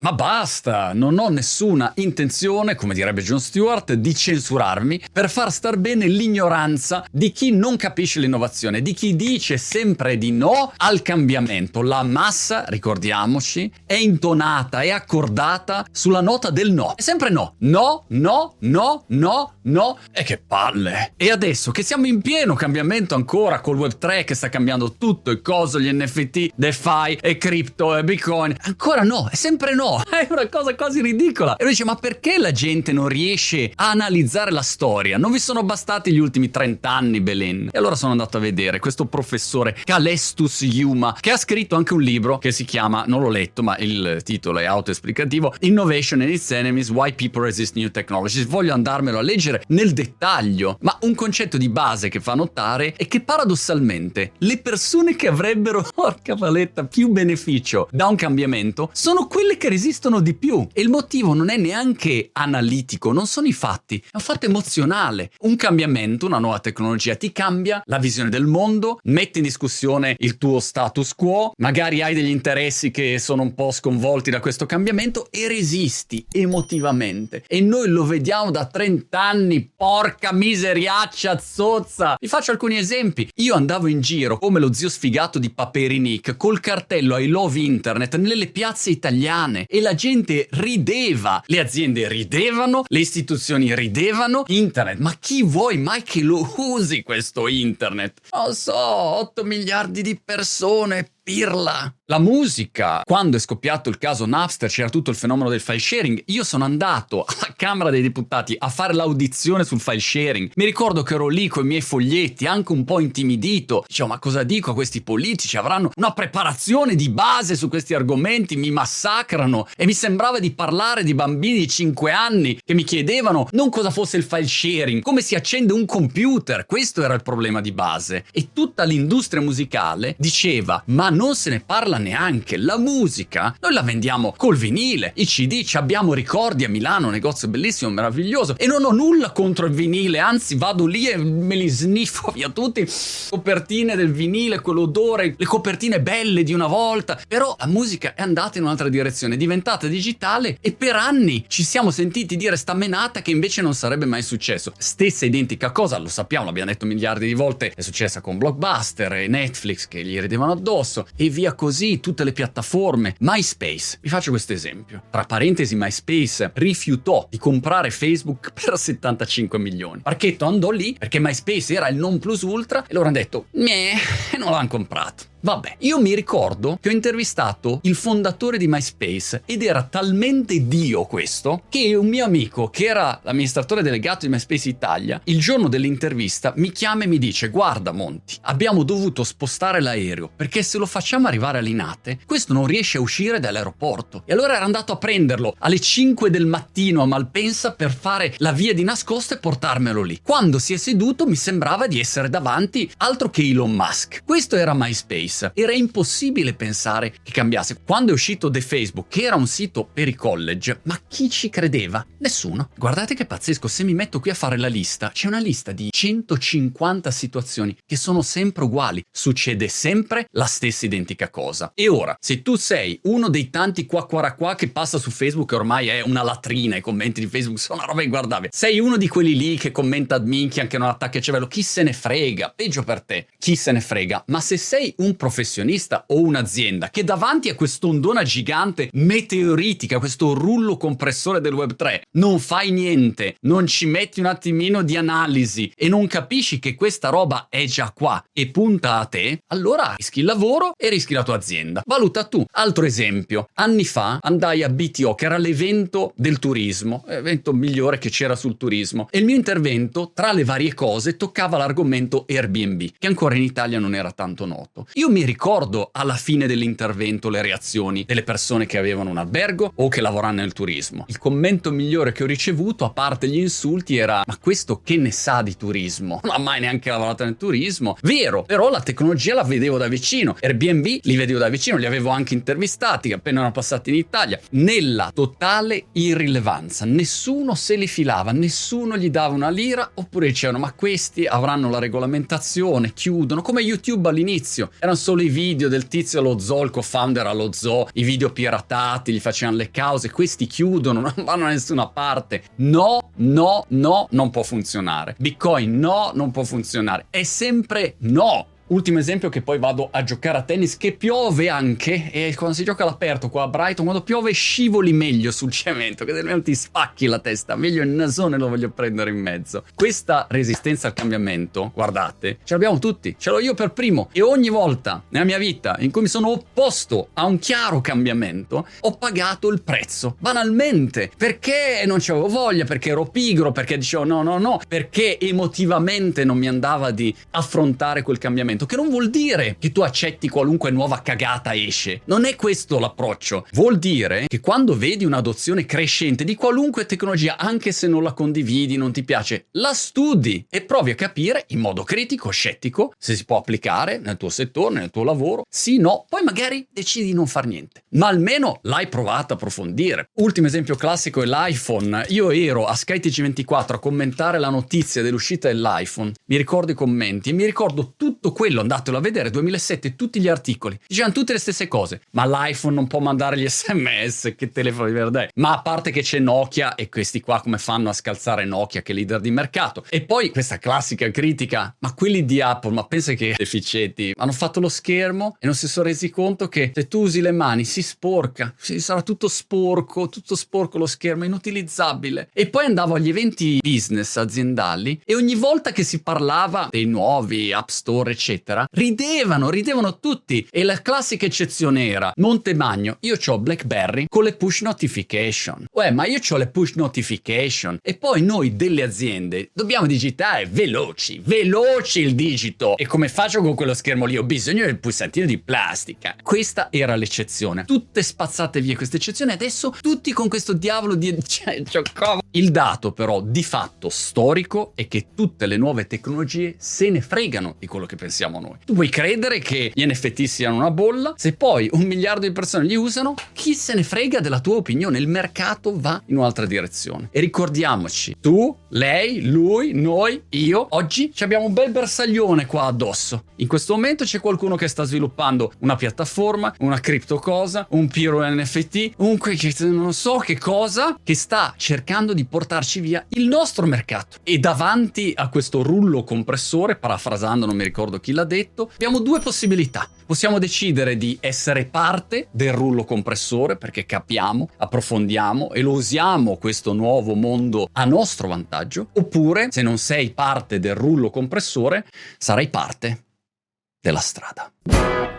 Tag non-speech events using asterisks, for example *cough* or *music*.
Ma basta, non ho nessuna intenzione, come direbbe John Stewart, di censurarmi per far star bene l'ignoranza di chi non capisce l'innovazione, di chi dice sempre di no al cambiamento. La massa, ricordiamoci, è intonata, è accordata sulla nota del no. È sempre no, no, no, no, no, no. E che palle! E adesso che siamo in pieno cambiamento ancora col Web3 che sta cambiando tutto, il coso, gli NFT, DeFi e crypto e Bitcoin, ancora no, è sempre no *laughs* è una cosa quasi ridicola. E lui dice: Ma perché la gente non riesce a analizzare la storia? Non vi sono bastati gli ultimi 30 anni, Belen. E allora sono andato a vedere questo professore Calestus Yuma, che ha scritto anche un libro che si chiama, non l'ho letto, ma il titolo è autoesplicativo: Innovation and its Enemies: Why People Resist New Technologies. Voglio andarmelo a leggere nel dettaglio. Ma un concetto di base che fa notare è che paradossalmente le persone che avrebbero, *laughs* porca paletta, più beneficio da un cambiamento sono quelle che di più. E il motivo non è neanche analitico, non sono i fatti, è un fatto emozionale. Un cambiamento, una nuova tecnologia ti cambia la visione del mondo, mette in discussione il tuo status quo, magari hai degli interessi che sono un po' sconvolti da questo cambiamento e resisti emotivamente. E noi lo vediamo da 30 anni, porca miseriaccia zozza. Vi faccio alcuni esempi. Io andavo in giro come lo zio sfigato di Paperinik col cartello I love internet nelle piazze italiane e la gente rideva, le aziende ridevano, le istituzioni ridevano, internet, ma chi vuoi mai che lo usi questo internet? Non so, 8 miliardi di persone, pirla. La musica, quando è scoppiato il caso Napster, c'era tutto il fenomeno del file sharing. Io sono andato *laughs* alla Camera dei Deputati a fare l'audizione sul file sharing. Mi ricordo che ero lì con i miei foglietti, anche un po' intimidito. Dicevo, ma cosa dico a questi politici? Avranno una preparazione di base su questi argomenti, mi massacrano. E mi sembrava di parlare di bambini di 5 anni che mi chiedevano non cosa fosse il file sharing, come si accende un computer. Questo era il problema di base. E tutta l'industria musicale diceva, ma non se ne parla neanche. La musica, noi la vendiamo col vinile, i CD, ci abbiamo ricordi a Milano, un negozio bellissimo, meraviglioso. E non ho nulla contro il vinile, anzi vado lì e me li sniffo *laughs* via tutti. Copertine del vinile, quell'odore, le copertine belle di una volta. Però la musica è andata in un'altra direzione, è diventata digitale e per anni ci siamo sentiti dire sta menata che invece non sarebbe mai successo. Stessa identica cosa, lo sappiamo, l'abbiamo detto miliardi di volte, è successa con Blockbuster e Netflix che gli ridevano addosso e via così tutte le piattaforme. MySpace, vi faccio questo esempio. Tra parentesi, MySpace rifiutò di comprare Facebook *laughs* per 75 milioni. Parchetto andò lì perché MySpace era il non plus ultra e loro hanno detto, meh, *laughs* non l'hanno comprato. Vabbè, io mi ricordo che ho intervistato il fondatore di MySpace ed era talmente dio questo che un mio amico, che era l'amministratore delegato di MySpace Italia, il giorno dell'intervista mi chiama e mi dice: Guarda, Monti, abbiamo dovuto spostare l'aereo perché se lo facciamo arrivare a Linate, questo non riesce a uscire dall'aeroporto. E allora era andato a prenderlo alle 5 del mattino a Malpensa per fare la via di nascosto e portarmelo lì. Quando si è seduto mi sembrava di essere davanti altro che Elon Musk. Questo era MySpace. Face. Era impossibile pensare che cambiasse. Quando è uscito The Facebook, che era un sito per i college, ma chi ci credeva? Nessuno. Guardate che pazzesco, se mi metto qui a fare la lista, c'è una lista di 150 situazioni che sono sempre uguali. Succede sempre la stessa identica cosa. E ora, se tu sei uno dei tanti qua qua qua che passa su Facebook ormai è una latrina, i commenti di Facebook sono una roba inguardabile. Sei uno di quelli lì che commenta ad minchia anche non attacca il cervello, chi se ne frega? Peggio per te, chi se ne frega. Ma se sei un professionista o un'azienda che davanti a quest'ondona gigante meteoritica, questo rullo compressore del Web 3, non fai niente, non ci metti un attimino di analisi e non capisci che questa roba è già qua e punta a te, allora rischi il lavoro e rischi la tua azienda. Valuta tu. Altro esempio, anni fa andai a BTO, che era l'evento del turismo, l'evento migliore che c'era sul turismo, e il mio intervento, tra le varie cose, toccava l'argomento Airbnb, che ancora in Italia non era tanto noto. Io io mi ricordo alla fine dell'intervento le reazioni delle persone che avevano un albergo o che lavoravano nel turismo. Il commento migliore che ho ricevuto, a parte gli insulti, era: Ma questo che ne sa di turismo? Non ha mai neanche lavorato nel turismo. Vero, però la tecnologia la vedevo da vicino. Airbnb li vedevo da vicino, li avevo anche intervistati appena erano passati in Italia. Nella totale irrilevanza, nessuno se li filava, nessuno gli dava una lira, oppure dicevano: Ma questi avranno la regolamentazione, chiudono, come YouTube all'inizio. Erano solo i video del tizio allo zoo, il co-founder allo zoo, i video piratati, gli facevano le cause, questi chiudono, *laughs* non vanno da nessuna parte. No, no, no, non può funzionare. Bitcoin no, non può funzionare. È sempre no. Ultimo esempio che poi vado a giocare a tennis che piove anche e quando si gioca all'aperto qua a Brighton quando piove scivoli meglio sul cemento che almeno ti spacchi la testa meglio il nasone lo voglio prendere in mezzo. Questa resistenza al cambiamento guardate ce l'abbiamo tutti ce l'ho io per primo e ogni volta nella mia vita in cui mi sono opposto a un chiaro cambiamento ho pagato il prezzo banalmente perché non c'avevo voglia perché ero pigro perché dicevo no no no perché emotivamente non mi andava di affrontare quel cambiamento cambiamento, che non vuol dire che tu accetti qualunque nuova cagata esce. Non è questo l'approccio. Vuol dire che quando vedi un'adozione crescente di qualunque tecnologia, anche se non la condividi, non ti piace, la studi e provi a capire in modo critico, scettico, se si può applicare nel tuo settore, nel tuo lavoro. Sì, no, poi magari decidi di non fare niente. Ma almeno l'hai provato a approfondire. Ultimo esempio classico è l'iPhone. Io ero a SkyTG24 a commentare la notizia dell'uscita dell'iPhone. Mi ricordo i commenti e mi ricordo tutto quello quello, andatelo a vedere, 2007, tutti gli articoli, dicevano tutte le stesse cose, ma l'iPhone non può mandare gli *laughs* sms, che telefono di verdad Ma a parte che c'è Nokia e questi qua come fanno a scalzare Nokia che è leader di mercato. E poi questa classica critica, ma quelli di Apple, ma pensa che deficienti, hanno fatto lo schermo e non si sono resi conto che se tu usi le mani si sporca, sarà tutto sporco, tutto sporco lo schermo, inutilizzabile. E poi andavo agli eventi business aziendali e ogni volta che si parlava dei nuovi App Store, eccetera, eccetera, ridevano, ridevano tutti. E la classica eccezione era Montemagno, io ho BlackBerry con le push notification. Uè, ma io ho le push notification. E poi noi delle aziende dobbiamo digitare veloci, veloci il digito. E come faccio con quello schermo lì? Ho bisogno del pulsantino di plastica. Questa era l'eccezione. Tutte spazzate via queste eccezioni. Adesso tutti con questo diavolo di... *laughs* Cioè, il dato però di fatto storico è che tutte le nuove tecnologie se ne fregano di quello che pensiamo siamo noi. Tu puoi credere che gli NFT siano una bolla, se poi un miliardo di persone li usano, chi se ne frega della tua opinione? Il mercato va in un'altra direzione. E ricordiamoci, tu, lei, lui, noi, io, oggi abbiamo un bel bersaglione qua addosso. In questo momento c'è qualcuno che sta sviluppando una piattaforma, una cripto cosa, un piro NFT, un non so che cosa, che sta cercando di portarci via il nostro mercato. E davanti a questo rullo compressore, parafrasando, non mi ricordo chi l'ha detto, abbiamo due possibilità. Possiamo decidere di essere parte del rullo compressore perché capiamo, approfondiamo e lo usiamo questo nuovo mondo a nostro vantaggio, oppure se non sei parte del rullo compressore, sarai parte della strada.